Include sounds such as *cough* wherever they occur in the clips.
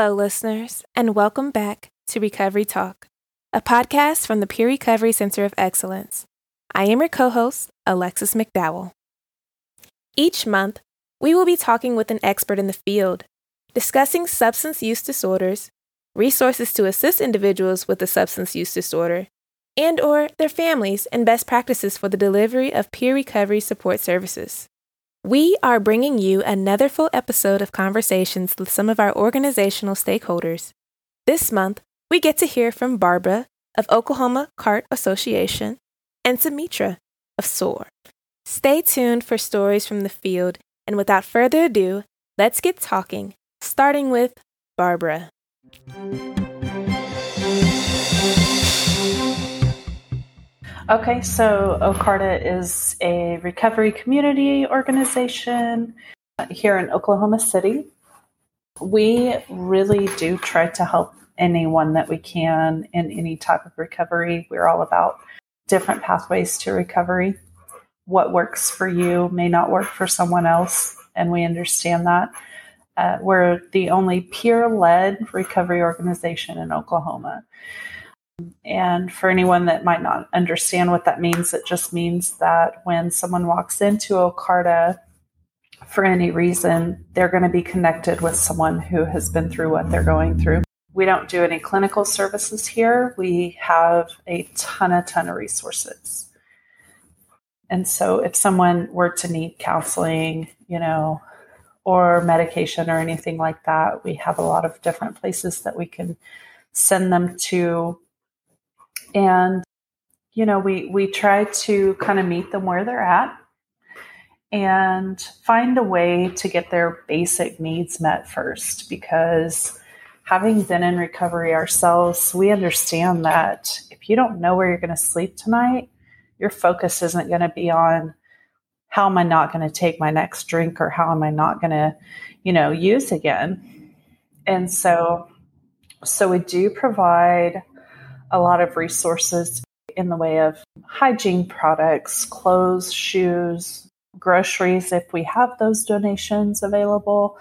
Hello, listeners, and welcome back to Recovery Talk, a podcast from the Peer Recovery Center of Excellence. I am your co host, Alexis McDowell. Each month, we will be talking with an expert in the field, discussing substance use disorders, resources to assist individuals with a substance use disorder, and or their families and best practices for the delivery of peer recovery support services. We are bringing you another full episode of conversations with some of our organizational stakeholders. This month, we get to hear from Barbara of Oklahoma CART Association and Sumitra of SOAR. Stay tuned for stories from the field, and without further ado, let's get talking, starting with Barbara. Okay, so OCARTA is a recovery community organization here in Oklahoma City. We really do try to help anyone that we can in any type of recovery. We're all about different pathways to recovery. What works for you may not work for someone else, and we understand that. Uh, we're the only peer led recovery organization in Oklahoma. And for anyone that might not understand what that means, it just means that when someone walks into OCARTA for any reason, they're going to be connected with someone who has been through what they're going through. We don't do any clinical services here. We have a ton, a ton of resources. And so if someone were to need counseling, you know, or medication or anything like that, we have a lot of different places that we can send them to and you know we we try to kind of meet them where they're at and find a way to get their basic needs met first because having been in recovery ourselves we understand that if you don't know where you're going to sleep tonight your focus isn't going to be on how am i not going to take my next drink or how am i not going to you know use again. And so so we do provide a lot of resources in the way of hygiene products, clothes, shoes, groceries, if we have those donations available,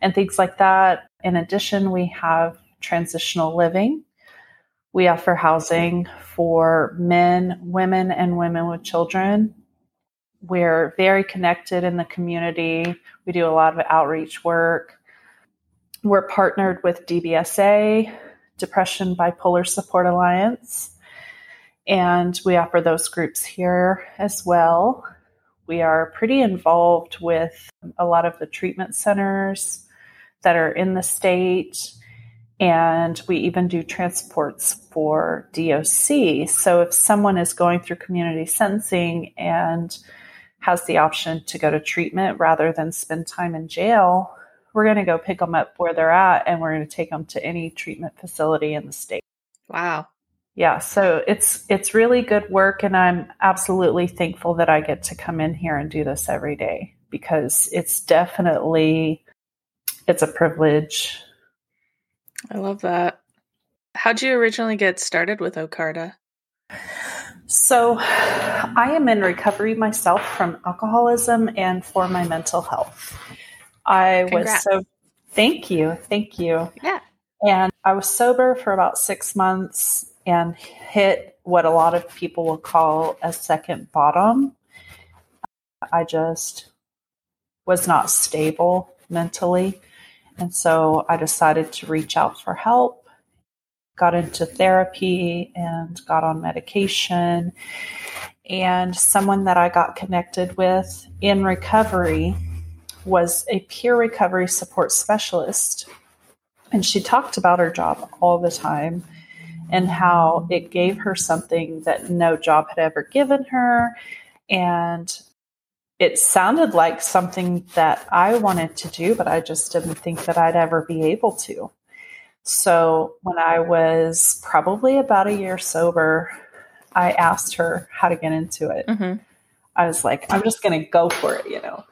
and things like that. In addition, we have transitional living. We offer housing for men, women, and women with children. We're very connected in the community. We do a lot of outreach work. We're partnered with DBSA, Depression Bipolar Support Alliance. And we offer those groups here as well. We are pretty involved with a lot of the treatment centers that are in the state. And we even do transports for DOC. So if someone is going through community sentencing and has the option to go to treatment rather than spend time in jail, we're going to go pick them up where they're at and we're going to take them to any treatment facility in the state. Wow. Yeah, so it's it's really good work and I'm absolutely thankful that I get to come in here and do this every day because it's definitely it's a privilege. I love that. How'd you originally get started with Ocarta? So, I am in recovery myself from alcoholism and for my mental health. I Congrats. was so thank you. Thank you. Yeah. And I was sober for about six months and hit what a lot of people will call a second bottom. I just was not stable mentally. And so I decided to reach out for help, got into therapy and got on medication. And someone that I got connected with in recovery was a peer recovery support specialist. And she talked about her job all the time and how it gave her something that no job had ever given her. And it sounded like something that I wanted to do, but I just didn't think that I'd ever be able to. So when I was probably about a year sober, I asked her how to get into it. Mm-hmm. I was like, I'm just going to go for it, you know.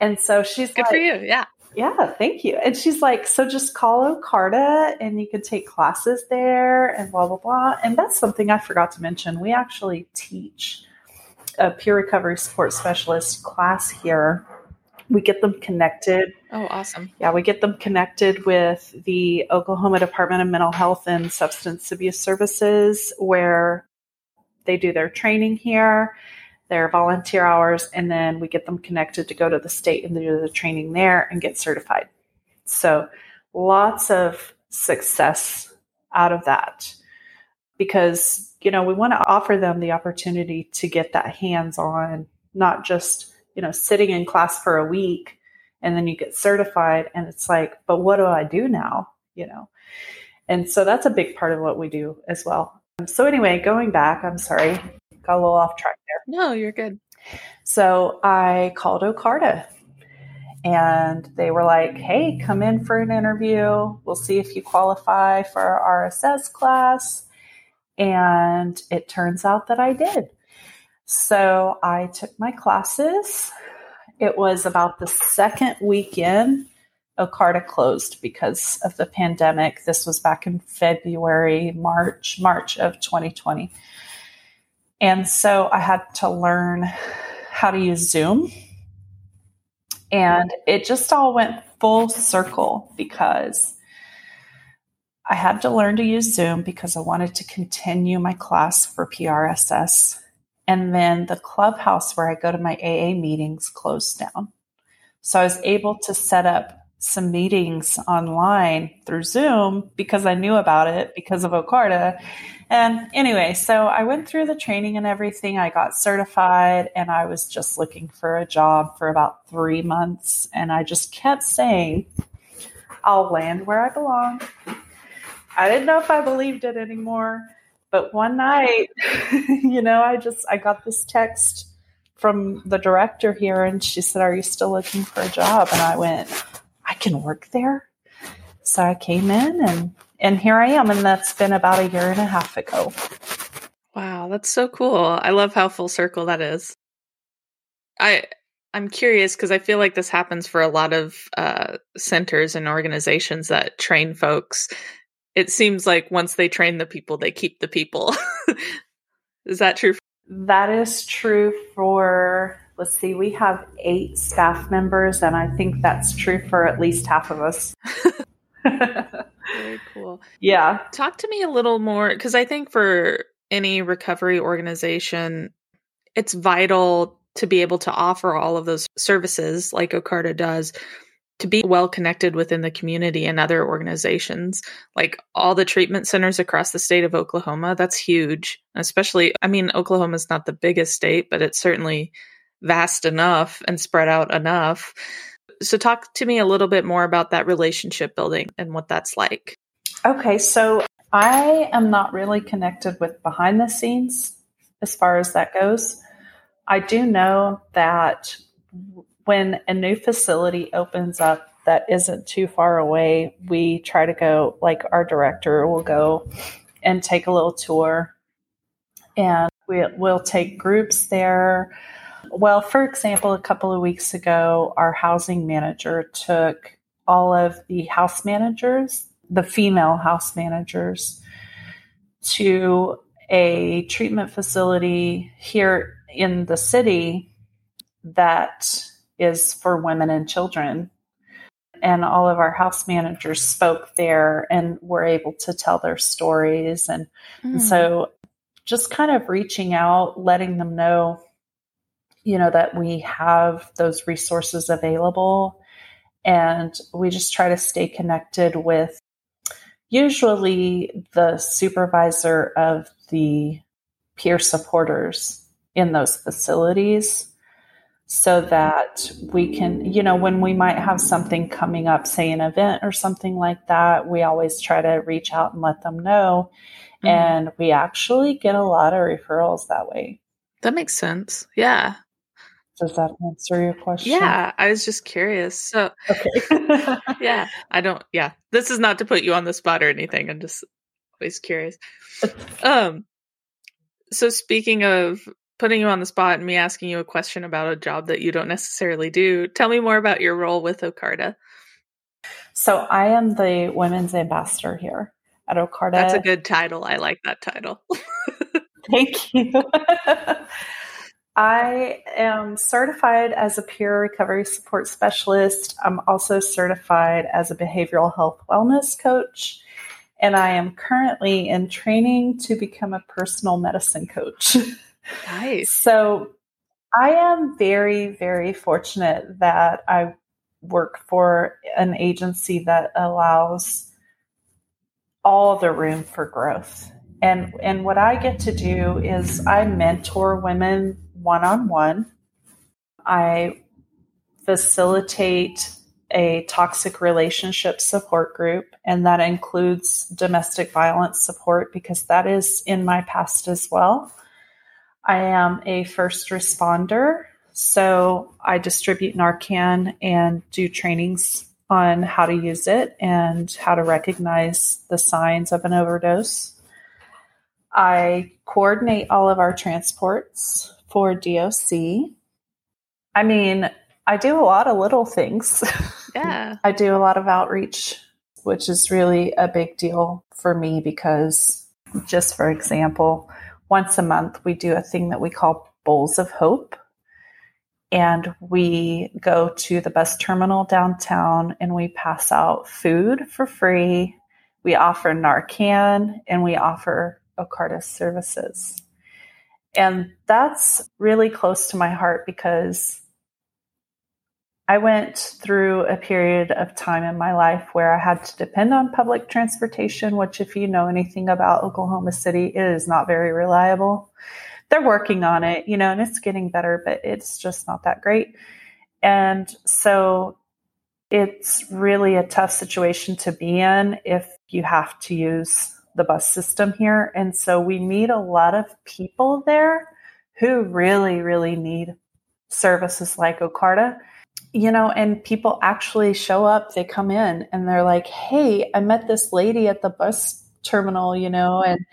And so she's good like, for you. Yeah. Yeah, thank you. And she's like, so just call Ocarta and you can take classes there and blah, blah, blah. And that's something I forgot to mention. We actually teach a peer recovery support specialist class here We get them connected. Oh, awesome. Yeah, we get them connected with the Oklahoma Department of Mental Health and Substance Abuse Services, where they do their training here, their volunteer hours, and then we get them connected to go to the state and do the training there and get certified. So, lots of success out of that because, you know, we want to offer them the opportunity to get that hands on, not just, you know, sitting in class for a week and then you get certified and it's like, but what do I do now? You know? And so that's a big part of what we do as well. So, anyway, going back, I'm sorry, got a little off track there. No, you're good. So, I called OCARTA and they were like, hey, come in for an interview. We'll see if you qualify for our RSS class. And it turns out that I did. So I took my classes. It was about the second weekend. OCARTA closed because of the pandemic. This was back in February, March, March of 2020. And so I had to learn how to use Zoom and it just all went full circle because I had to learn to use Zoom because I wanted to continue my class for PRSS. And then the clubhouse where I go to my AA meetings closed down. So I was able to set up some meetings online through Zoom because I knew about it because of OCARTA. And anyway, so I went through the training and everything. I got certified and I was just looking for a job for about three months. And I just kept saying, I'll land where I belong. I didn't know if I believed it anymore. But one night, *laughs* you know, I just I got this text from the director here and she said, Are you still looking for a job? And I went, I can work there. So I came in and and here I am and that's been about a year and a half ago. Wow, that's so cool. I love how full circle that is. I I'm curious because I feel like this happens for a lot of uh, centers and organizations that train folks. It seems like once they train the people, they keep the people. *laughs* is that true? That is true for let's see, we have eight staff members, and I think that's true for at least half of us. *laughs* Very cool. Yeah. Talk to me a little more because I think for any recovery organization, it's vital to be able to offer all of those services like OCARTA does to be well connected within the community and other organizations. Like all the treatment centers across the state of Oklahoma, that's huge. Especially, I mean, Oklahoma's not the biggest state, but it's certainly vast enough and spread out enough. So, talk to me a little bit more about that relationship building and what that's like. Okay, so I am not really connected with behind the scenes as far as that goes. I do know that when a new facility opens up that isn't too far away, we try to go, like our director will go and take a little tour and we, we'll take groups there well, for example, a couple of weeks ago, our housing manager took all of the house managers, the female house managers, to a treatment facility here in the city that is for women and children. And all of our house managers spoke there and were able to tell their stories. And, mm. and hmm. so just kind of reaching out, letting them know you know that we have those resources available. And we just try to stay connected with usually the supervisor of the peer supporters in those facilities so that we can you know when we might have something coming up say an event or something like that we always try to reach out and let them know. Mm-hmm. and we actually get a lot of referrals that way. That makes sense. Yeah does that answer your question? Yeah, I was just curious. So, okay. *laughs* yeah, I don't, yeah, this is not to put you on the spot or anything. I'm just always curious. Um, so speaking of putting you on the spot and me asking you a question about a job that you don't necessarily do, tell me more about your role with OCARTA. So I am the women's ambassador here at OCARTA. That's a good title. I like that title. *laughs* Thank you. *laughs* I am certified as a peer recovery support specialist. I'm also certified as a behavioral health wellness coach. And I am currently in training to become a personal medicine coach. *laughs* Nice. so I am very, very fortunate that I work for an agency that allows all the room for growth. And and what I get to do is I mentor women one on one. I facilitate a toxic relationship support group, and that includes domestic violence support because that is in my past as well. I am a first responder, so I distribute Narcan and do trainings on how to use it and how to recognize the signs of an overdose. I coordinate all of our transports for DOC. I mean, I do a lot of little things. *laughs* Yeah. I do a lot of outreach, which is really a big deal for me because, just for example, once a month we do a thing that we call Bowls of Hope. And we go to the bus terminal downtown and we pass out food for free. We offer Narcan and we offer Ocarta services. And that's really close to my heart because I went through a period of time in my life where I had to depend on public transportation, which, if you know anything about Oklahoma City, it is not very reliable. They're working on it, you know, and it's getting better, but it's just not that great. And so it's really a tough situation to be in if you have to use the bus system here. And so we meet a lot of people there who really, really need services like Ocarta you know, and people actually show up, they come in and they're like, Hey, I met this lady at the bus terminal, you know, and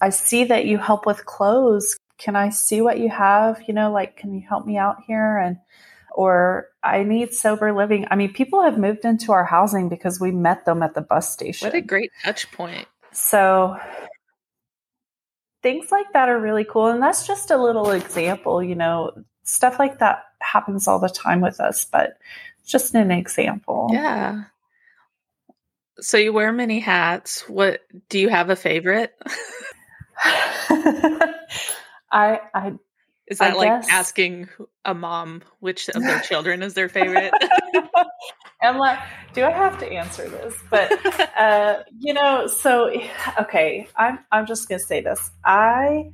I see that you help with clothes. Can I see what you have? You know, like, can you help me out here? And, or I need sober living. I mean, people have moved into our housing because we met them at the bus station. What a great touch point. So things like that are really cool. And that's just a little example, you know, stuff like that happens all the time with us, but just an example. Yeah. So you wear many hats. What do you have a favorite? *laughs* I I is that I like guess. asking a mom which of their *laughs* children is their favorite? *laughs* I'm like, do I have to answer this? But *laughs* uh, you know, so okay, I'm I'm just gonna say this. I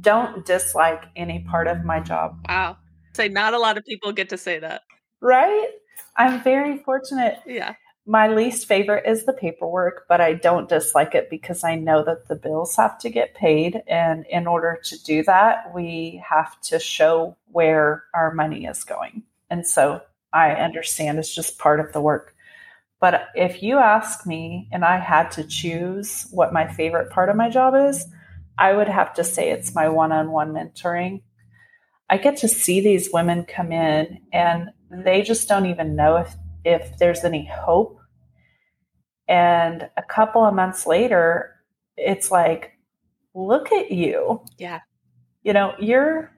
don't dislike any part of my job. wow. Say not a lot of people get to say that. Right? I'm very fortunate. Yeah. My least favorite is the paperwork, but I don't dislike it because I know that the bills have to get paid. And in order to do that, we have to show where our money is going. And so I understand it's just part of the work. But if you ask me and I had to choose what my favorite part of my job is, I would have to say it's my one on one mentoring. I get to see these women come in and they just don't even know if, if there's any hope. And a couple of months later, it's like, look at you. Yeah. You know, you're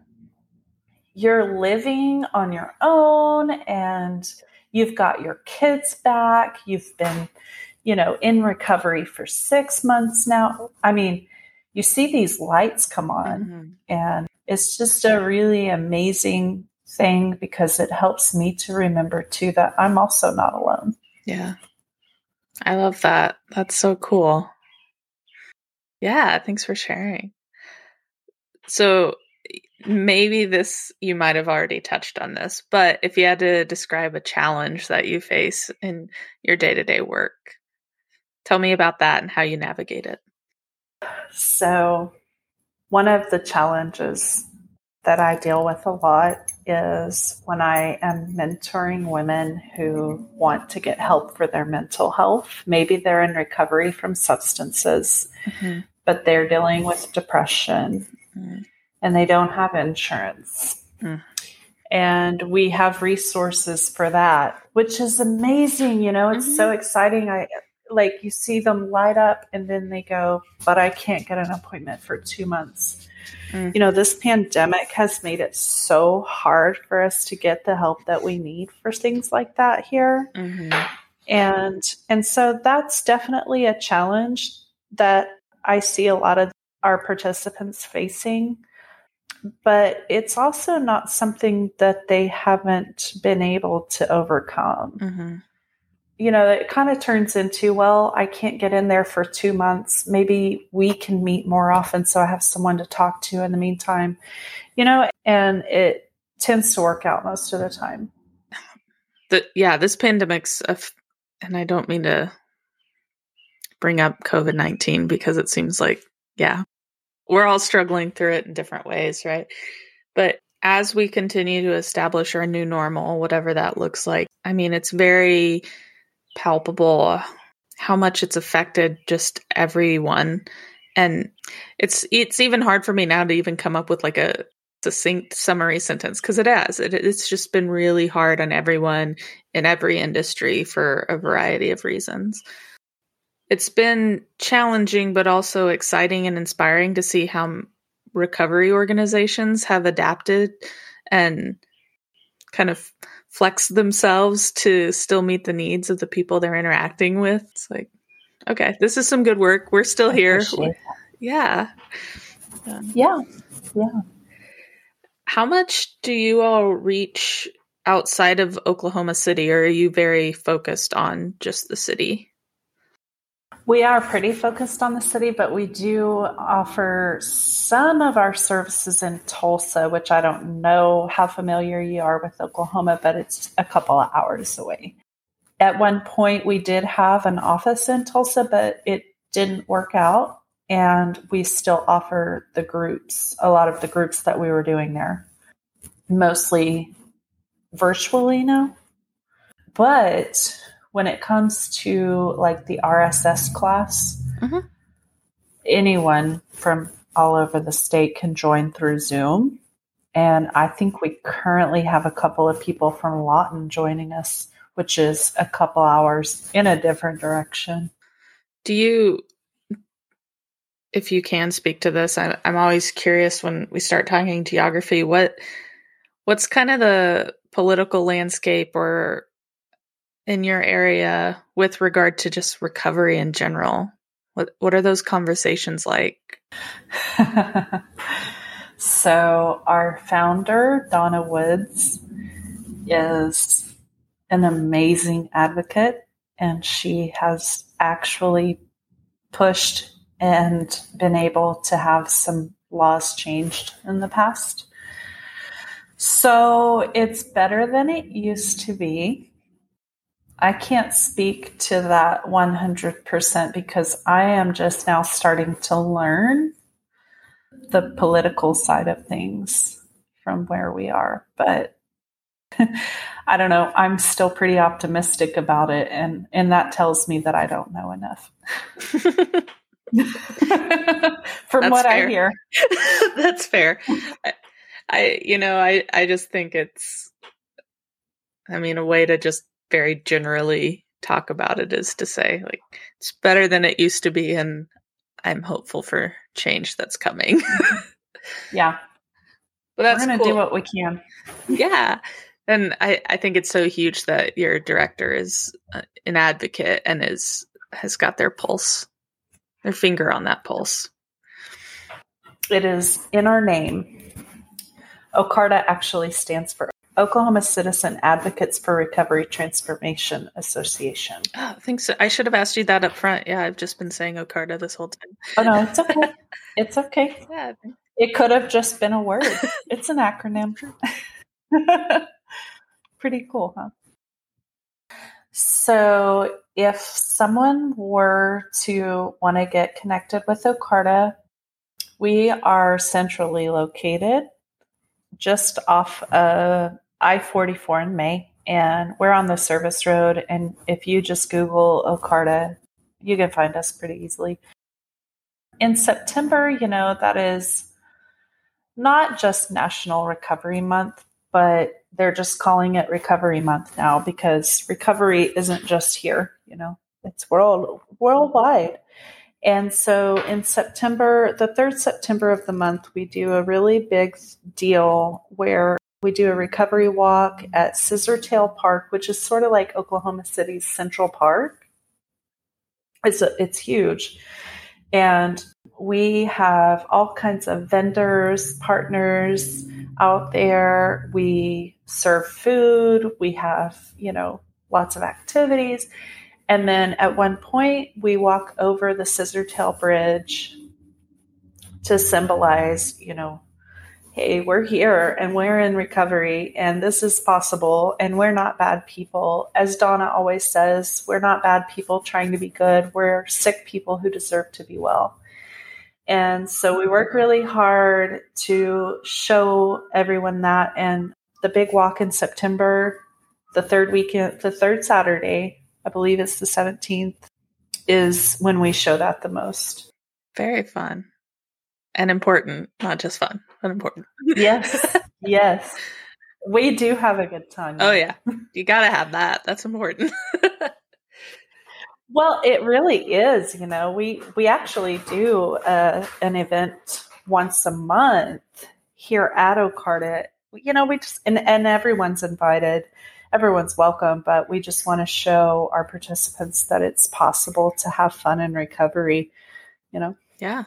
you're living on your own and you've got your kids back. You've been, you know, in recovery for 6 months now. I mean, you see these lights come on Mhm. and it's just a really amazing thing because it helps me to remember too that I'm also not alone. Yeah. I love that. That's so cool. Yeah, thanks for sharing. So maybe this you might have already touched on this, but if you had to describe a challenge that you face in your day-to-day work, tell me about that and how you navigate it. So, one of the challenges that I deal with a lot is when I am mentoring women who want to get help for their mental health. Maybe they're in recovery from substances, but they're dealing with depression Mhm. and they don't have insurance. Mm. And we have resources for that, which is amazing. You know, it's so exciting. I like you see them light up and then they go, but I can't get an appointment for two months. Mm-hmm. You know, this pandemic has made it so hard for us to get the help that we need for things like that here. Mm-hmm. And and so that's definitely a challenge that I see a lot of our participants facing. But it's also not something that they haven't been able to overcome. You know, it kind of turns into, well, I can't get in there for two months. Maybe we can meet more often so I have someone to talk to in the meantime, you know, and it tends to work out most of the time. The, yeah, this pandemic's, a f- and I don't mean to bring up COVID 19 because it seems like, yeah, we're all struggling through it in different ways, right? But as we continue to establish our new normal, whatever that looks like, I mean, it's very, palpable how much it's affected just everyone. And it's it's even hard for me now to even come up with like a succinct summary sentence because it has. It, it's just been really hard on everyone in every industry for a variety of reasons. It's been challenging but also exciting and inspiring to see how recovery organizations have adapted and kind of flex themselves to still meet the needs of the people they're interacting with. It's like, okay, this is some good work. We're still here. Yeah. yeah. Yeah. Yeah. How much do you all reach outside of Oklahoma City, or are you very focused on just the city? We are pretty focused on the city, but we do offer some of our services in Tulsa, which I don't know how familiar you are with Oklahoma, but it's a couple of hours away. At one point, we did have an office in Tulsa, but it didn't work out. And we still offer the groups, a lot of the groups that we were doing there, mostly virtually now. But when it comes to like the RSS class, mm-hmm. anyone from all over the state can join through Zoom. And I think we currently have a couple of people from Lawton joining us, which is a couple hours in a different direction. Do you, if you can speak to this, I, I'm always curious when we start talking geography, what what's kind of the political landscape or in your area with regard to just recovery in general? What what are those conversations like? *laughs* so our founder, Donna Woods, is an amazing advocate and she has actually pushed and been able to have some laws changed in the past. So it's better than it used to be. I can't speak to that 100% because I am just now starting to learn the political side of things from where we are. But *laughs* I don't know. I'm still pretty optimistic about it. And, and that tells me that I don't know enough. *laughs* from what fair. I hear. *laughs* That's fair. I, I, you know, I, I just think it's, I mean, a way to just very generally talk about it is to say like it's better than it used to be and i'm hopeful for change that's coming. *laughs* Yeah. But that's we're gonna cool. do what we can. *laughs* Yeah. And i i think it's so huge that your director is uh, an advocate and is has got their pulse their finger on that pulse. It is in our name. Ocarta actually stands for Oklahoma Citizen Advocates for Recovery Transformation Association. *gasps* Oh, so. I should have asked you that up front. Yeah, I've just been saying OCARTA this whole time. Oh no, it's okay. *laughs* it's okay. Yeah. It could have just been a word. it's an acronym. *laughs* *laughs* Pretty cool, huh? So, if someone were to want to get connected with OCARTA, we are centrally located just off of I 44 in May, and we're on the service road. And if you just Google Ocarta, you can find us pretty easily. In September, you know, that is not just National Recovery Month, but they're just calling it Recovery Month now because recovery isn't just here, you know, it's world worldwide. And so in September, the third September of the month, we do a really big deal where we do a recovery walk at Scissortail Park, which is sort of like Oklahoma City's Central Park. It's a, it's huge. And we have all kinds of vendors, partners out there. We serve food. We have, you know, lots of activities. And then at one point, we walk over the Scissortail Bridge to symbolize, you know, hey, we're here and we're in recovery and this is possible and we're not bad people. As Donna always says, we're not bad people trying to be good. We're sick people who deserve to be well. And so we work really hard to show everyone that. And the big walk in September, the third weekend, the third Saturday, I believe it's the 17th, is when we show that the most. Very fun and important, not just fun, but important. yes, yes. We do have a good time. Oh, yeah. You got to have that. That's important. *laughs* well, it really is. You know, we, we actually do uh, an event once a month here at OCARTA. You know, we just, and, and everyone's invited everyone's welcome, but we just want to show our participants that it's possible to have fun in recovery, you know? Yeah.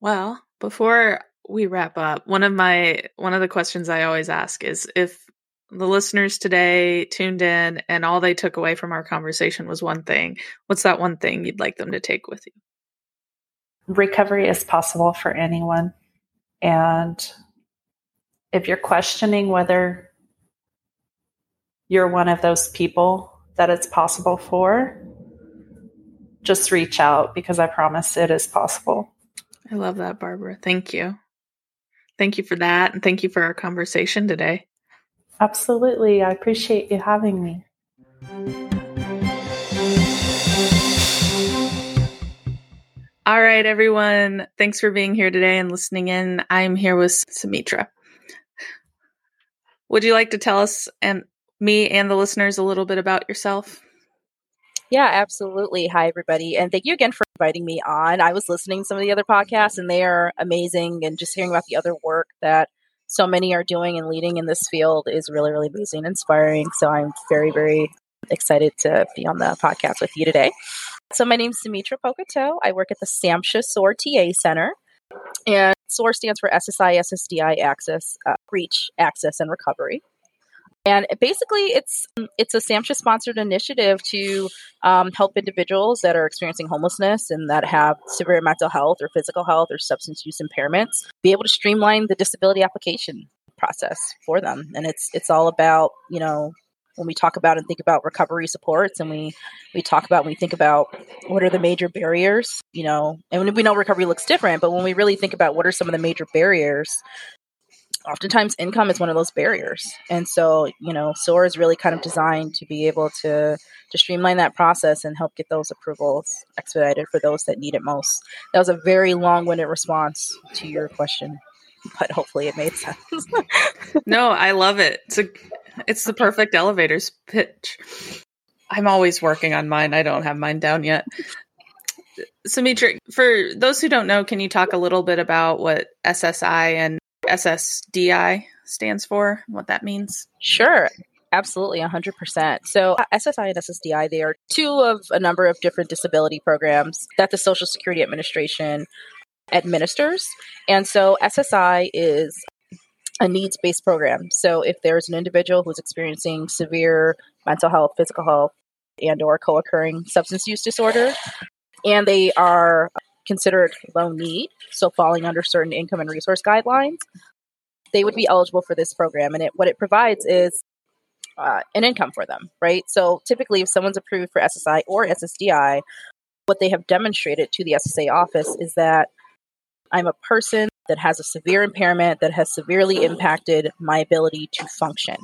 Well, before we wrap up, one of my one of the questions I always ask is if the listeners today tuned in and all they took away from our conversation was one thing, what's that one thing you'd like them to take with you? Recovery is possible for anyone. And if you're questioning whether you're one of those people that it's possible for, just reach out because I promise it is possible. I love that, Barbara. Thank you. Thank you for that. And thank you for our conversation today. Absolutely. I appreciate you having me. All right, everyone. Thanks for being here today and listening in. I'm here with Sumitra. Would you like to tell us and me and the listeners a little bit about yourself? Yeah, absolutely. Hi, everybody. And thank you again for inviting me on. I was listening to some of the other podcasts, and they are amazing. And just hearing about the other work that so many are doing and leading in this field is really, really amazing and inspiring. So I'm very, very excited to be on the podcast with you today. So my name is Sumitra Pokato. I work at the SAMHSA SOAR TA Center. And SOAR stands for SSI, SSDI Access, uh, Reach, Access, and Recovery. And basically, it's it's a SAMHSA sponsored initiative to um, help individuals that are experiencing homelessness and that have severe mental health or physical health or substance use impairments be able to streamline the disability application process for them. And it's it's all about you know when we talk about and think about recovery supports and we we talk about when we think about what are the major barriers you know and we know recovery looks different but when we really think about what are some of the major barriers oftentimes income is one of those barriers. And so you know soar is really kind of designed to be able to to streamline that process and help get those approvals expedited for those that need it most. That was a very long-winded response to your question *laughs* but hopefully it made sense. *laughs* No i love it. It's a it's the perfect elevators pitch. I'm always working on mine. I don't have mine down yet. Sumitra, for those who don't know, can you talk a little bit about what SSI and SSDI stands for, what that means? Sure. Absolutely, 100%. So, uh, SSI and SSDI, they are two of a number of different disability programs that the Social Security Administration administers. And so, SSI is a needs based program. So, if there's an individual who's experiencing severe mental health, physical health, and or co-occurring substance use disorder and they are considered low need, so falling under certain income and resource guidelines, they would be eligible for this program. And it, what it provides is uh, an income for them, right? So typically, if someone's approved for SSI or SSDI, what they have demonstrated to the SSA office is that I'm a person that has a severe impairment that has severely impacted my ability to function.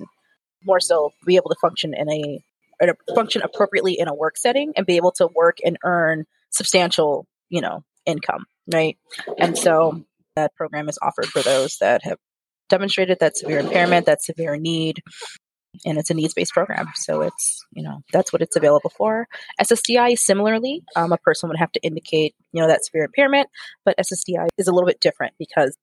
More so, be able to function in a, function appropriately in a work setting and be able to work and earn substantial, you know, income, right? And so that program is offered for those that have demonstrated that severe impairment, that severe need, and it's a needs-based program so it's you know that's what it's available for ssdi similarly um, a person would have to indicate you know that severe impairment but ssdi is a little bit different because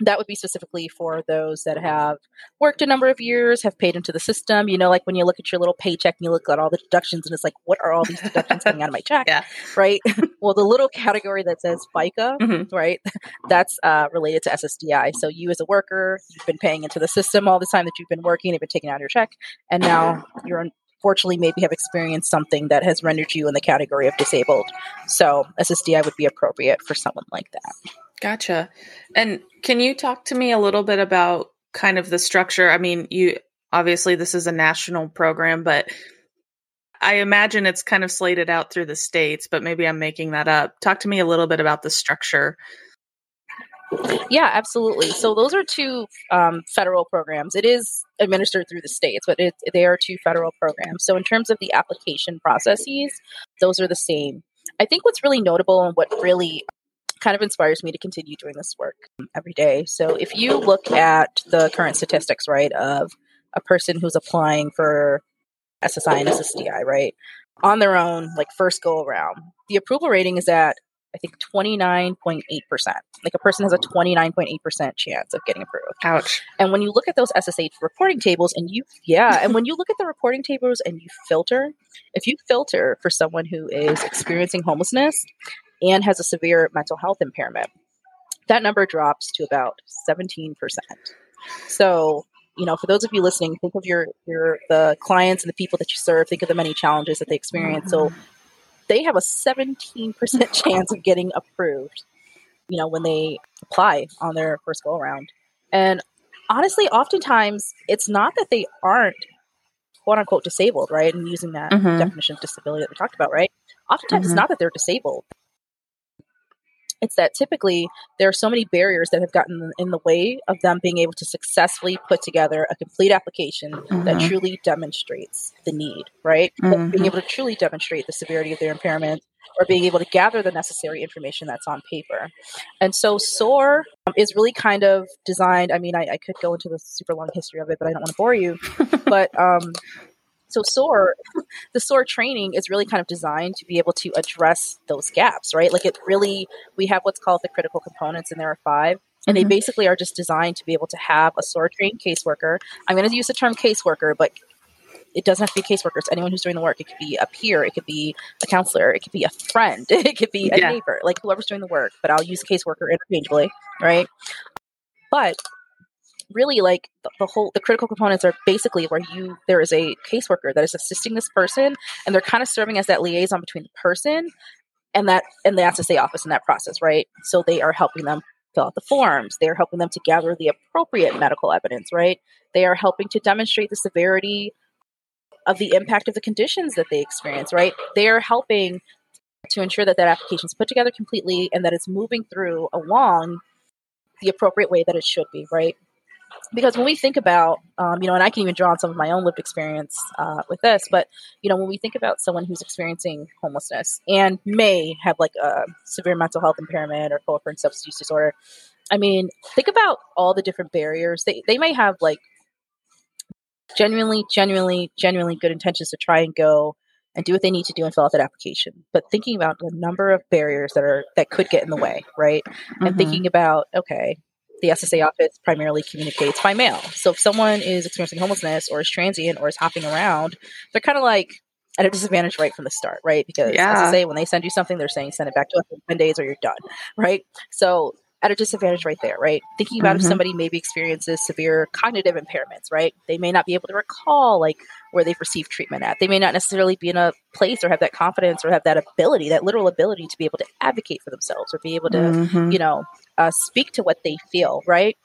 that would be specifically for those that have worked a number of years, have paid into the system. You know, like when you look at your little paycheck and you look at all the deductions, and it's like, what are all these deductions coming out of my check? Yeah. Right. *laughs* well, the little category that says FICA, Mhm. right, that's uh, related to SSDI. So you as a worker, you've been paying into the system all the time that you've been working, they've been taking out of your check, and now you're unfortunately maybe have experienced something that has rendered you in the category of disabled. So SSDI would be appropriate for someone like that. Gotcha. And can you talk to me a little bit about kind of the structure? I mean, you obviously this is a national program, but I imagine it's kind of slated out through the states, but maybe I'm making that up. Talk to me a little bit about the structure. Yeah, absolutely. So those are two um, federal programs. It is administered through the states, but it, they are two federal programs. So in terms of the application processes, those are the same. I think what's really notable and what really kind of inspires me to continue doing this work every day. So if you look at the current statistics, right, of a person who's applying for SSI and SSDI, right, on their own, like first go around, the approval rating is at I think 29.8%. Like a person has a 29.8% chance of getting approved. Ouch. And when you look at those SSA reporting tables and you, yeah, and when you look at the reporting tables and you filter, if you filter for someone who is experiencing homelessness and has a severe mental health impairment, that number drops to about 17%. So, you know, for those of you listening, think of your your the clients and the people that you serve, think of the many challenges that they experience. So they have a 17% *laughs* chance of getting approved, you know, when they apply on their first go around. And honestly, oftentimes it's not that they aren't quote unquote disabled, right? And using that Mhm. definition of disability that we talked about, right? Oftentimes Mhm. it's not that they're disabled. It's that typically there are so many barriers that have gotten in the way of them being able to successfully put together a complete application that Mhm. truly demonstrates the need, right? Mhm. Being able to truly demonstrate the severity of their impairment or being able to gather the necessary information that's on paper. And so SOAR um, is really kind of designed. I mean, I, I could go into the super long history of it, but I don't want to bore you. *laughs* but um, so SOAR, *laughs* the SOAR training is really kind of designed to be able to address those gaps, right? Like it really, we have what's called the critical components, and there are five. And they Mhm. basically are just designed to be able to have a SOAR trained caseworker. I'm going to use the term caseworker, but it doesn't have to be a caseworker. It's anyone who's doing the work. It could be a peer, it could be a counselor, it could be a friend, *laughs* it could be a Yeah. neighbor, like whoever's doing the work. But I'll use caseworker interchangeably, right? But really, like the, the whole, the critical components are basically where you there is a caseworker that is assisting this person, and they're kind of serving as that liaison between the person and that and the SSA office in that process, right? So they are helping them fill out the forms. They are helping them to gather the appropriate medical evidence, right? They are helping to demonstrate the severity of the impact of the conditions that they experience, right? They are helping to ensure that that application is put together completely and that it's moving through along the appropriate way that it should be, right? Because when we think about, um, you know, and I can even draw on some of my own lived experience uh, with this, but you know, when we think about someone who's experiencing homelessness and may have like a severe mental health impairment or co-occurring substance use disorder, I mean, think about all the different barriers. They they may have like genuinely, genuinely, genuinely good intentions to try and go and do what they need to do and fill out that application. But thinking about the number of barriers that are that could get in the way, right? And Mhm. thinking about okay, the SSA office primarily communicates by mail. So if someone is experiencing homelessness or is transient or is hopping around, they're kind of like at a disadvantage right from the start, right? Because Yeah. SSA, when they send you something, they're saying send it back to us in 10 days or you're done, right? So at a disadvantage right there, right? Thinking about Mhm. if somebody maybe experiences severe cognitive impairments, right? They may not be able to recall like where they've received treatment at. They may not necessarily be in a place or have that confidence or have that ability, that literal ability to be able to advocate for themselves or be able to Mhm. you know, uh, speak to what they feel, right?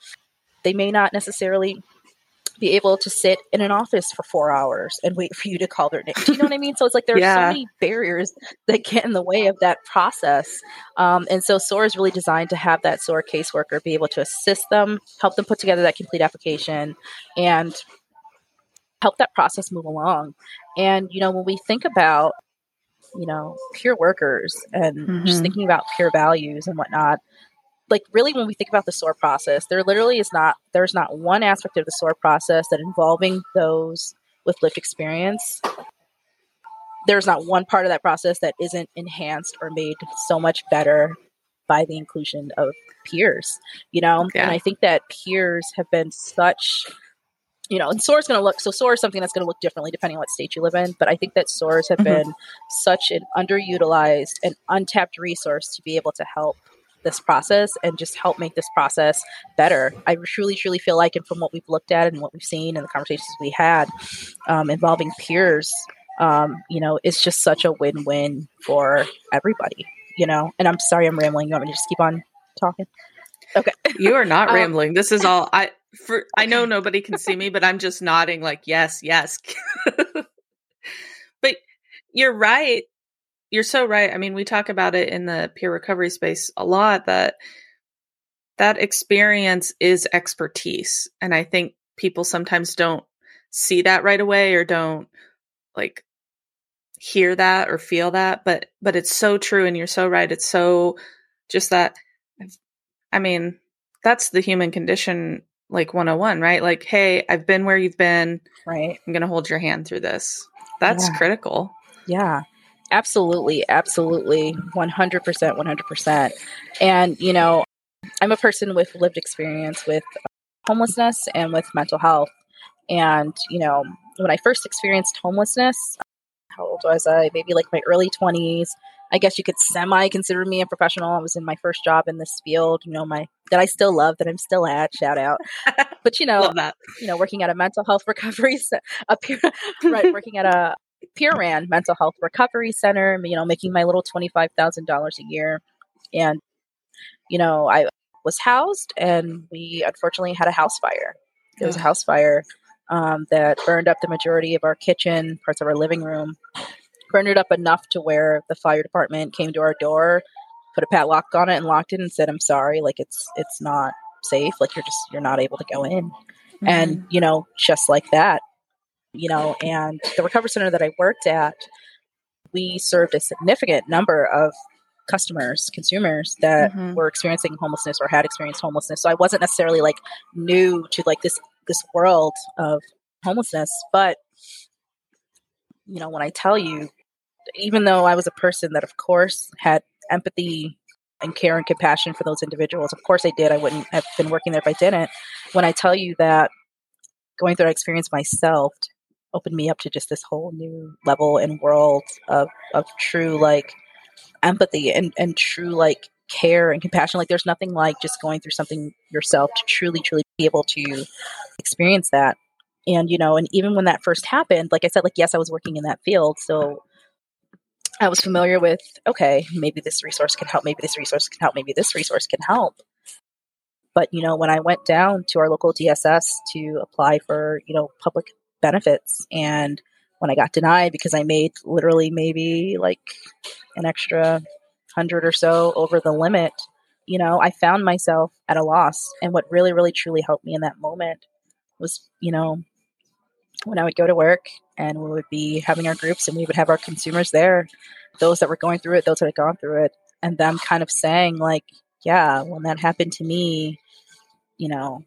They may not necessarily be able to sit in an office for four hours and wait for you to call their name. Do you know what I mean? So it's like there are Yeah. so many barriers that get in the way of that process. Um, and so SOAR is really designed to have that SOAR caseworker be able to assist them, help them put together that complete application, and help that process move along. And, you know, when we think about, you know, peer workers and just Mhm. thinking about peer values and whatnot, like really when we think about the SOAR process, there literally is not there's not one aspect of the SOAR process that involving those with lived experience, there's not one part of that process that isn't enhanced or made so much better by the inclusion of peers, you know? Yeah. And I think that peers have been such you know, and SOAR is going to look so SOAR is something that's going to look differently depending on what state you live in. But I think that SOARs have mm-hmm. been such an underutilized and untapped resource to be able to help this process and just help make this process better. I truly, truly feel like, and from what we've looked at and what we've seen and the conversations we had um, involving peers, um, you know, it's just such a win-win for everybody. You know, and I'm sorry I'm rambling. You want me to just keep on talking? Okay. *laughs* You are not um, rambling. This is all I for I know nobody can see me, but I'm just nodding like yes, yes. *laughs* but you're right. You're so right. I mean, we talk about it in the peer recovery space a lot that that experience is expertise. And I think people sometimes don't see that right away or don't like hear that or feel that, but but it's so true and you're so right. It's so just that I mean, that's the human condition like 101, right? Like, hey, I've been where you've been. Right. I'm going to hold your hand through this. That's yeah. critical. Yeah. Absolutely. Absolutely. 100%. 100%. And, you know, I'm a person with lived experience with uh, homelessness and with mental health. And, you know, when I first experienced homelessness, how old was I? Maybe like my early 20s. I guess you could semi consider me a professional. I was in my first job in this field, you know, my that I still love, that I'm still at. Shout out. *laughs* But you know, you know, working at a mental health *laughs* recovery a peer, right, working at a peer ran mental health recovery center, you know, making my little twenty five thousand dollars a year, and you know, I was housed, and we unfortunately had a house fire. It was a house fire um, that burned up the majority of our kitchen, parts of our living room, burned it up enough to where the fire department came to our door put a padlock on it and locked it and said, "I'm sorry, like it's it's not safe. Like you're just you're not able to go in." Mm-hmm. And you know, just like that, you know, and the recovery center that I worked at, we served a significant number of customers, consumers that mm-hmm. were experiencing homelessness or had experienced homelessness. So I wasn't necessarily like new to like this this world of homelessness, but you know, when I tell you even though I was a person that of course had empathy and care and compassion for those individuals. Of course, I did. I wouldn't have been working there if I didn't. When I tell you that going through that experience myself opened me up to just this whole new level and world of, of true like empathy and, and true like care and compassion. Like there's nothing like just going through something yourself to truly, truly be able to experience that. And, you know, and even when that first happened, like I said, like, yes, I was working in that field. So I was familiar with, okay, maybe this resource can help, maybe this resource can help, maybe this resource can help. But, you know, when I went down to our local DSS to apply for, you know, public benefits and when I got denied because I made literally maybe like an extra hundred or so over the limit, you know, I found myself at a loss. And what really, really, truly helped me in that moment was, you know, when I would go to work and we would be having our groups and we would have our consumers there, those that were going through it, those that had gone through it, and them kind of saying, like, yeah, when that happened to me, you know,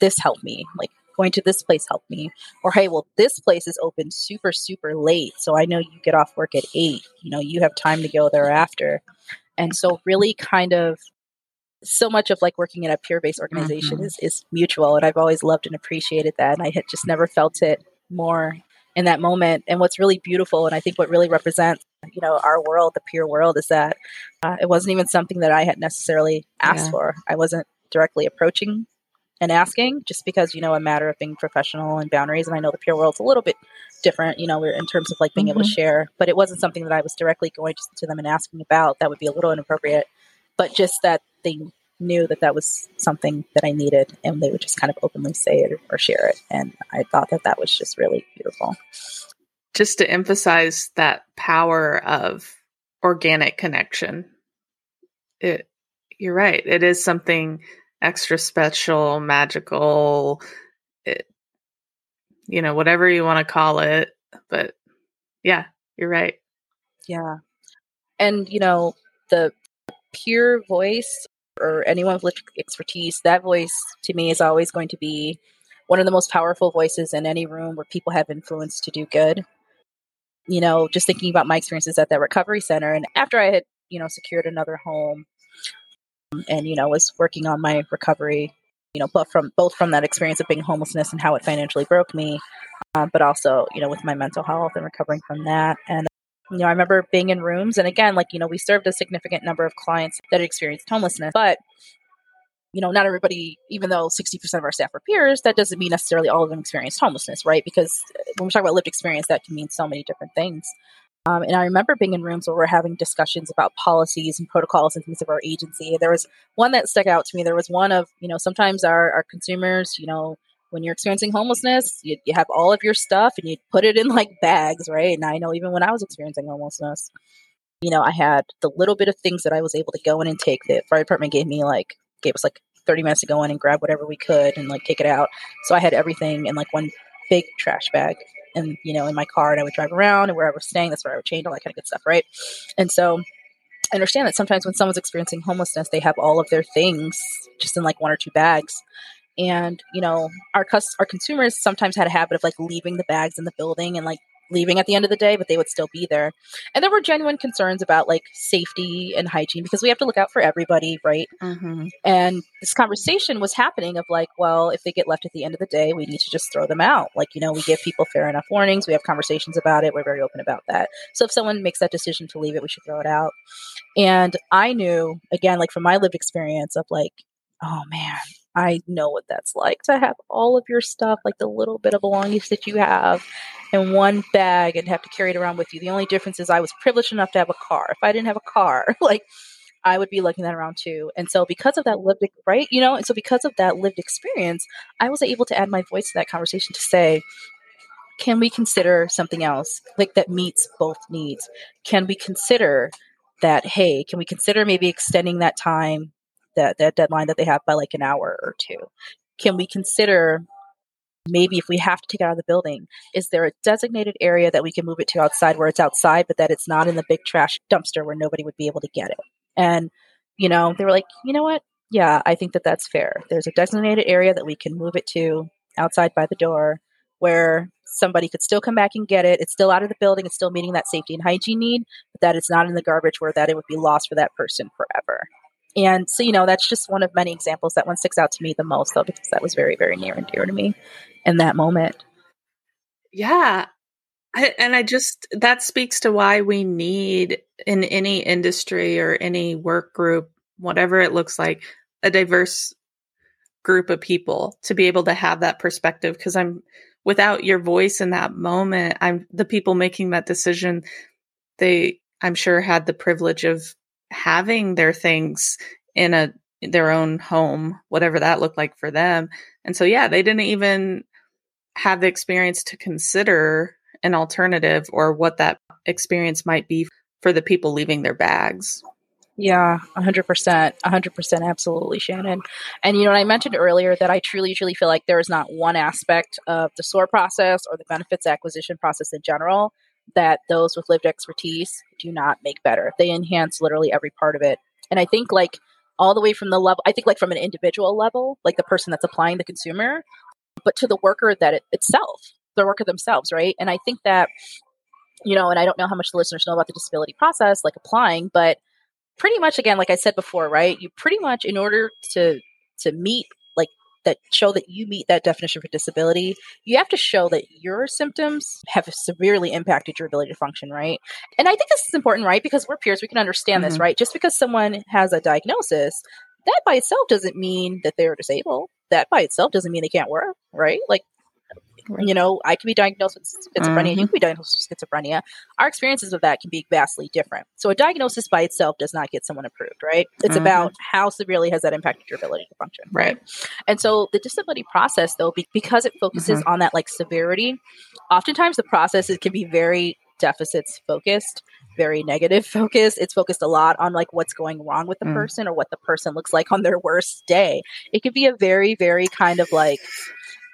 this helped me. Like going to this place helped me. Or hey, well, this place is open super, super late. So I know you get off work at eight. You know, you have time to go thereafter. And so really kind of so much of like working in a peer based organization mm-hmm. is, is mutual. And I've always loved and appreciated that. And I had just never felt it more in that moment. And what's really beautiful, and I think what really represents, you know, our world, the peer world, is that uh, it wasn't even something that I had necessarily asked yeah. for. I wasn't directly approaching and asking just because, you know, a matter of being professional and boundaries. And I know the peer world's a little bit different, you know, in terms of like being mm-hmm. able to mm-hmm. share, but it wasn't something that I was directly going to them and asking about. That would be a little inappropriate. But just that they knew that that was something that I needed, and they would just kind of openly say it or share it. And I thought that that was just really beautiful. Just to emphasize that power of organic connection, it you're right. It is something extra special, magical. It, you know, whatever you want to call it, but yeah, you're right. Yeah, and you know the peer voice or anyone with expertise, that voice to me is always going to be one of the most powerful voices in any room where people have influence to do good. You know, just thinking about my experiences at that recovery center, and after I had, you know, secured another home, and you know, was working on my recovery, you know, both from both from that experience of being homelessness and how it financially broke me, uh, but also, you know, with my mental health and recovering from that, and you know, I remember being in rooms, and again, like, you know, we served a significant number of clients that experienced homelessness, but you know, not everybody, even though 60% of our staff are peers, that doesn't mean necessarily all of them experienced homelessness, right? Because when we talk about lived experience, that can mean so many different things. Um, and I remember being in rooms where we're having discussions about policies and protocols and things of our agency. There was one that stuck out to me. There was one of, you know, sometimes our, our consumers, you know, when you're experiencing homelessness, you, you have all of your stuff and you put it in like bags, right? And I know even when I was experiencing homelessness, you know, I had the little bit of things that I was able to go in and take. The fire department gave me like gave us like 30 minutes to go in and grab whatever we could and like take it out. So I had everything in like one big trash bag and you know in my car and I would drive around and wherever I was staying, that's where I would change all that kind of good stuff, right? And so I understand that sometimes when someone's experiencing homelessness, they have all of their things just in like one or two bags. And you know, our cus- our consumers sometimes had a habit of like leaving the bags in the building and like leaving at the end of the day, but they would still be there. And there were genuine concerns about like safety and hygiene because we have to look out for everybody, right? Mm-hmm. And this conversation was happening of like, well, if they get left at the end of the day, we need to just throw them out. Like, you know, we give people fair enough warnings. We have conversations about it. We're very open about that. So if someone makes that decision to leave it, we should throw it out. And I knew, again, like from my lived experience of like, oh man, I know what that's like to have all of your stuff, like the little bit of belongings that you have, in one bag and have to carry it around with you. The only difference is I was privileged enough to have a car. If I didn't have a car, *laughs* like I would be lugging that around too. And so because of that lived right, you know, and so because of that lived experience, I was able to add my voice to that conversation to say, can we consider something else like that meets both needs? Can we consider that, hey, can we consider maybe extending that time that that deadline that they have by like an hour or two? Can we consider maybe if we have to take it out of the building, is there a designated area that we can move it to outside where it's outside, but that it's not in the big trash dumpster where nobody would be able to get it? And, you know, they were like, you know what? Yeah, I think that that's fair. There's a designated area that we can move it to outside by the door where somebody could still come back and get it. It's still out of the building. It's still meeting that safety and hygiene need, but that it's not in the garbage where that it would be lost for that person forever. And so, you know, that's just one of many examples. That one sticks out to me the most, though, because that was very, very near and dear to me in that moment. Yeah. I, and I just, that speaks to why we need in any industry or any work group, whatever it looks like, a diverse group of people to be able to have that perspective. Because I'm, without your voice in that moment, I'm the people making that decision, they, I'm sure, had the privilege of having their things in a their own home, whatever that looked like for them. And so yeah, they didn't even have the experience to consider an alternative or what that experience might be for the people leaving their bags. Yeah, 100%. 100% absolutely, Shannon. And you know, I mentioned earlier that I truly, truly feel like there is not one aspect of the SOAR process or the benefits acquisition process in general that those with lived expertise do not make better. They enhance literally every part of it. And I think like all the way from the level, I think like from an individual level, like the person that's applying the consumer, but to the worker that it, itself, the worker themselves, right? And I think that, you know, and I don't know how much the listeners know about the disability process, like applying, but pretty much again, like I said before, right? You pretty much in order to to meet that show that you meet that definition for disability, you have to show that your symptoms have severely impacted your ability to function, right? And I think this is important, right? Because we're peers, we can understand mm-hmm. this, right? Just because someone has a diagnosis, that by itself doesn't mean that they're disabled. That by itself doesn't mean they can't work, right? Like you know, I can be diagnosed with schizophrenia, mm-hmm. you can be diagnosed with schizophrenia. Our experiences of that can be vastly different. So a diagnosis by itself does not get someone approved, right? It's mm-hmm. about how severely has that impacted your ability to function, right? right? And so the disability process, though, be- because it focuses mm-hmm. on that like severity, oftentimes the process it can be very deficits focused very negative *laughs* focused it's focused a lot on like what's going wrong with the mm. person or what the person looks like on their worst day it can be a very very kind of like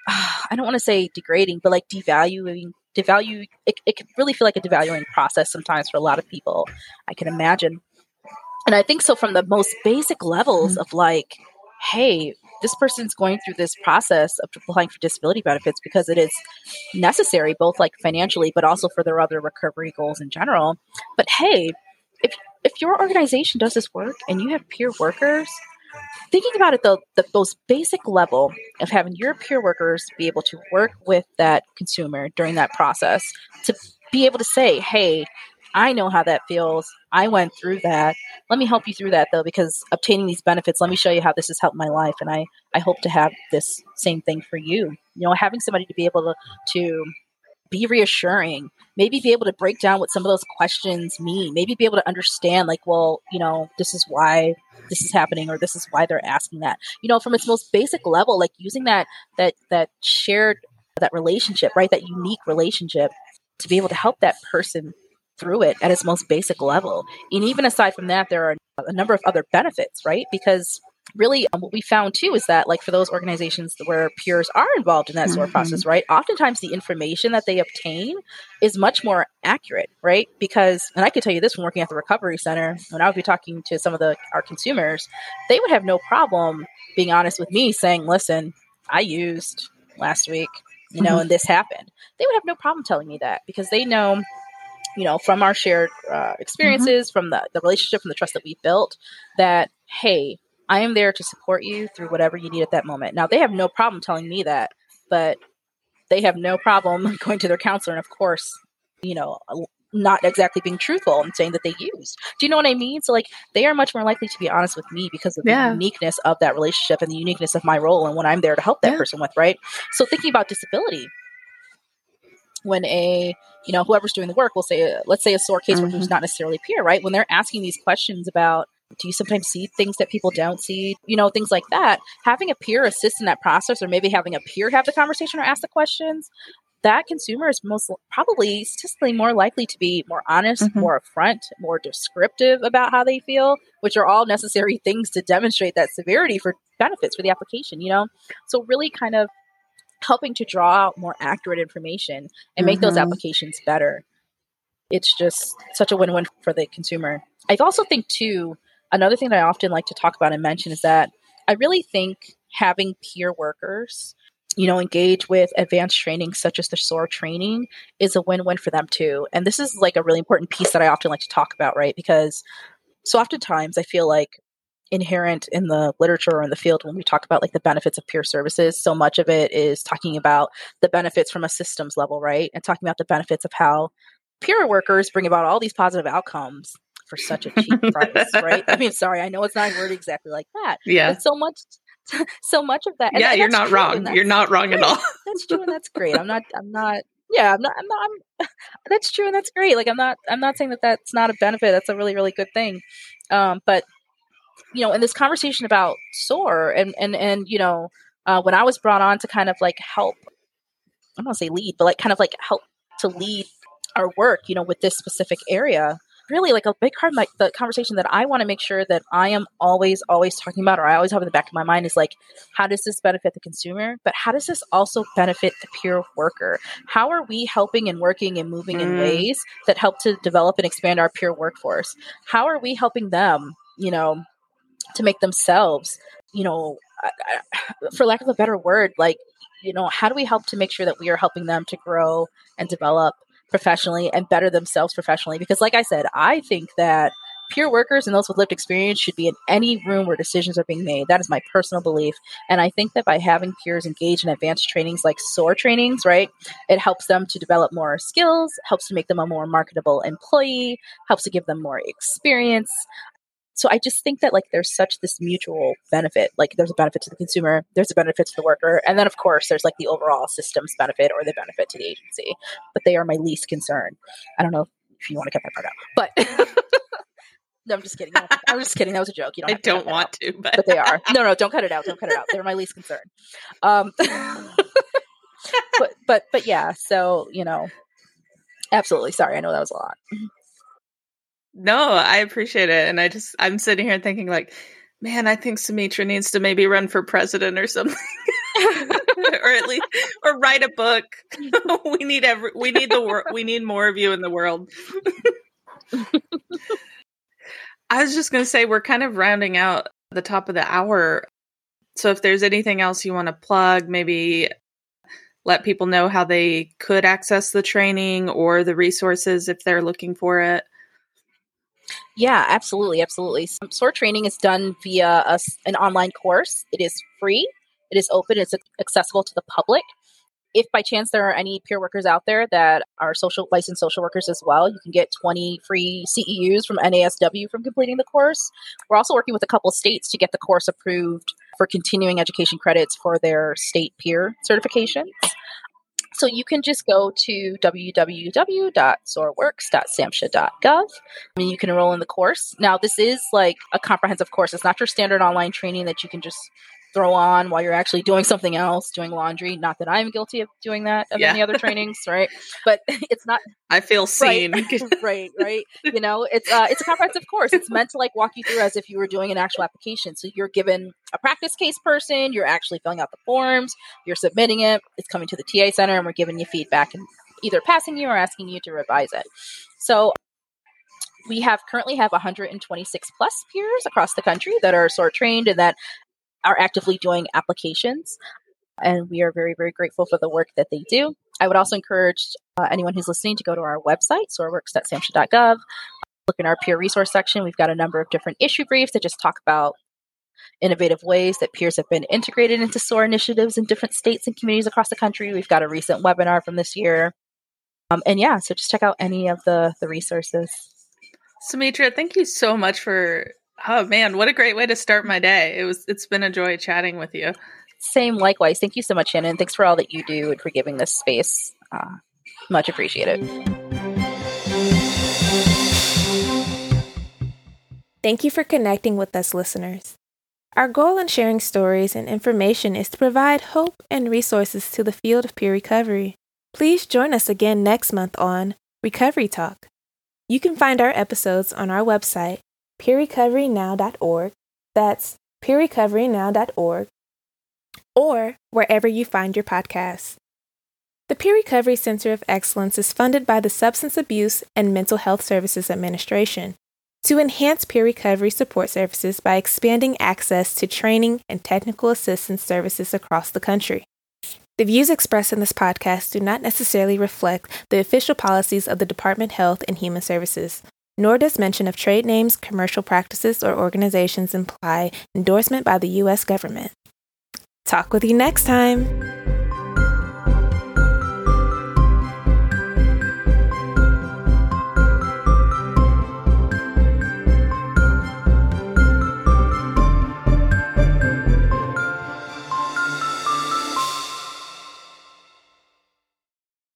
*sighs* I don't want to say degrading, but like devaluing, devalue. It, it can really feel like a devaluing process sometimes for a lot of people. I can imagine. And I think so from the most basic levels mm-hmm. of like, hey, this person's going through this process of applying for disability benefits because it is necessary, both like financially, but also for their other recovery goals in general. But hey, if if your organization does this work and you have peer workers, thinking about it the, the most basic level of having your peer workers be able to work with that consumer during that process to be able to say, hey, I know how that feels. I went through that. Let me help you through that though, because obtaining these benefits, let me show you how this has helped my life. And I, I hope to have this same thing for you. You know, having somebody to be able to, to be reassuring, maybe be able to break down what some of those questions mean, maybe be able to understand, like, well, you know, this is why this is happening or this is why they're asking that. You know, from its most basic level, like using that that that shared that relationship, right? That unique relationship to be able to help that person through it at its most basic level. And even aside from that, there are a number of other benefits, right? Because really um, what we found too is that like for those organizations where peers are involved in that sort of mm-hmm. process right oftentimes the information that they obtain is much more accurate right because and i can tell you this from working at the recovery center when i would be talking to some of the our consumers they would have no problem being honest with me saying listen i used last week you know mm-hmm. and this happened they would have no problem telling me that because they know you know, from our shared uh, mm-hmm. experiences, mm-hmm. from the, the relationship, from the trust that we built, that, hey, I am there to support you through whatever you need at that moment. Now, they have no problem telling me that, but they have no problem *laughs* going to their counselor and, of course, you know, not exactly being truthful and saying that they used. Do you know what I mean? So, like, they are much more likely to be honest with me because of yeah. the uniqueness of that relationship and the uniqueness of my role and what I'm there to help that yeah. person with, right? So, thinking about disability, when a you know whoever's doing the work will say let's say a SOAR case mm-hmm. who's not necessarily peer right when they're asking these questions about do you sometimes see things that people don't see you know things like that having a peer assist in that process or maybe having a peer have the conversation or ask the questions that consumer is most probably statistically more likely to be more honest, mm-hmm. more upfront, more descriptive about how they feel, which are all necessary *laughs* things to demonstrate that severity for benefits for the application, you know? So, really kind of helping to draw out more accurate information and make mm-hmm. those applications better. It's just such a win win for the consumer. I also think, too, another thing that I often like to talk about and mention is that I really think having peer workers you know engage with advanced training such as the SOAR training is a win-win for them too. And this is like a really important piece that i often like to talk about right? Because so oftentimes i feel like inherent in the literature or in the field when we talk about like the benefits of peer services so much of it is talking about the benefits from a systems level right? And talking about the benefits of how peer workers bring about all these positive outcomes for such a cheap price right? I mean sorry i know it's not worded exactly like that *laughs* yeah. but so much *laughs* so much of that yeah you're not wrong. you're not wrong great. at all. *laughs* That's true and that's great. I'm not i'm not yeah i'm not i'm not I'm, that's true and that's great. Like i'm not i'm not saying that that's not a benefit that's a really really good thing um but you know, in this conversation about SOAR and and and you know, uh, when I was brought on to kind of like help, I don't want to say lead, but like kind of like help to lead our work, you know, with this specific area. Really, like a big part of my, the conversation that I want to make sure that I am always, always talking about, or I always have in the back of my mind is like, how does this benefit the consumer? But how does this also benefit the peer worker? How are we helping and working and moving mm. in ways that help to develop and expand our peer workforce? How are we helping them, you know, to make themselves, you know, for lack of a better word, like, you know, how do we help to make sure that we are helping them to grow and develop professionally and better themselves professionally? Because, like I said, I think that peer workers and those with lived experience should be in any room where decisions are being made. That is my personal belief. And I think that by having peers engage in advanced trainings like SOAR trainings, right, it helps them to develop more skills, helps to make them a more marketable employee, helps to give them more experience so I just think that like there's such this mutual benefit. Like there's a benefit to the consumer, there's a benefit to the worker, and then of course there's like the overall systems benefit or the benefit to the agency. But they are my least concern. I don't know if you want to cut that part out, but. *laughs* no, I'm just kidding. I'm just kidding. That was a joke. You don't. I don't want to, but... but they are. *laughs* No, no, don't cut it out. Don't cut it out. They're my least concern. Um, *laughs* but but but yeah. So you know, absolutely. Sorry, I know that was a lot. No, I appreciate it. And I just, I'm sitting here thinking, like, man, I think Sumitra needs to maybe run for president or something. *laughs* or at least, or write a book. *laughs* we need every, we need the world, we need more of you in the world. I was just going to say, we're kind of rounding out the top of the hour. So if there's anything else you want to plug, maybe let people know how they could access the training or the resources if they're looking for it. Yeah, absolutely, absolutely. SOAR training is done via a, an online course. It is free. It is open. It's accessible to the public if by chance there are any peer workers out there that are social licensed social workers as well, you can get 20 free CEUs from NASW from completing the course. We're also working with a couple states to get the course approved for continuing education credits for their state peer certifications. So you can just go to www.soarworks.samhsa.gov and you can enroll in the course. Now, this is like a comprehensive course. It's not your standard online training that you can just throw on while you're actually doing something else, doing laundry. Not that I'm guilty of doing that of yeah. any other trainings, right? But *laughs* it's not. I feel seen. Right, *laughs* right, right. You know, it's uh, it's a comprehensive course. It's meant to like walk you through as if you were doing an actual application. So you're given a practice case person. You're actually filling out the forms. You're submitting it. It's coming to the TA center, and we're giving you feedback and either passing you or asking you to revise it. So we have currently have 126 plus peers across the country that are SOAR trained and that are actively doing applications. And we are very, very grateful for the work that they do. I would also encourage uh, anyone who's listening to go to our website, soarworks.samhsa.gov. Look in our peer resource section. We've got a number of different issue briefs that just talk about innovative ways that peers have been integrated into SOAR initiatives in different states and communities across the country. We've got a recent webinar from this year. Um, and yeah, so just check out any of the, the resources. Sumitra, thank you so much for Oh man, what a great way to start my day. It was it's been a joy chatting with you. Same likewise. Thank you so much, Shannon. Thanks for all that you do and for giving this space. Uh, much appreciated. Thank you for connecting with us, listeners. Our goal in sharing stories and information is to provide hope and resources to the field of peer recovery. Please join us again next month on Recovery Talk. You can find our episodes on our website peerrecoverynow.org. That's peerrecoverynow.org or wherever you find your podcasts. The Peer Recovery Center of Excellence is funded by the Substance Abuse and Mental Health Services Administration to enhance peer recovery support services by expanding access to training and technical assistance services across the country. The views expressed in this podcast do not necessarily reflect the official policies of the Department of Health and Human Services, nor does mention of trade names, commercial practices, or organizations imply endorsement by the U.S. government. Talk with you next time.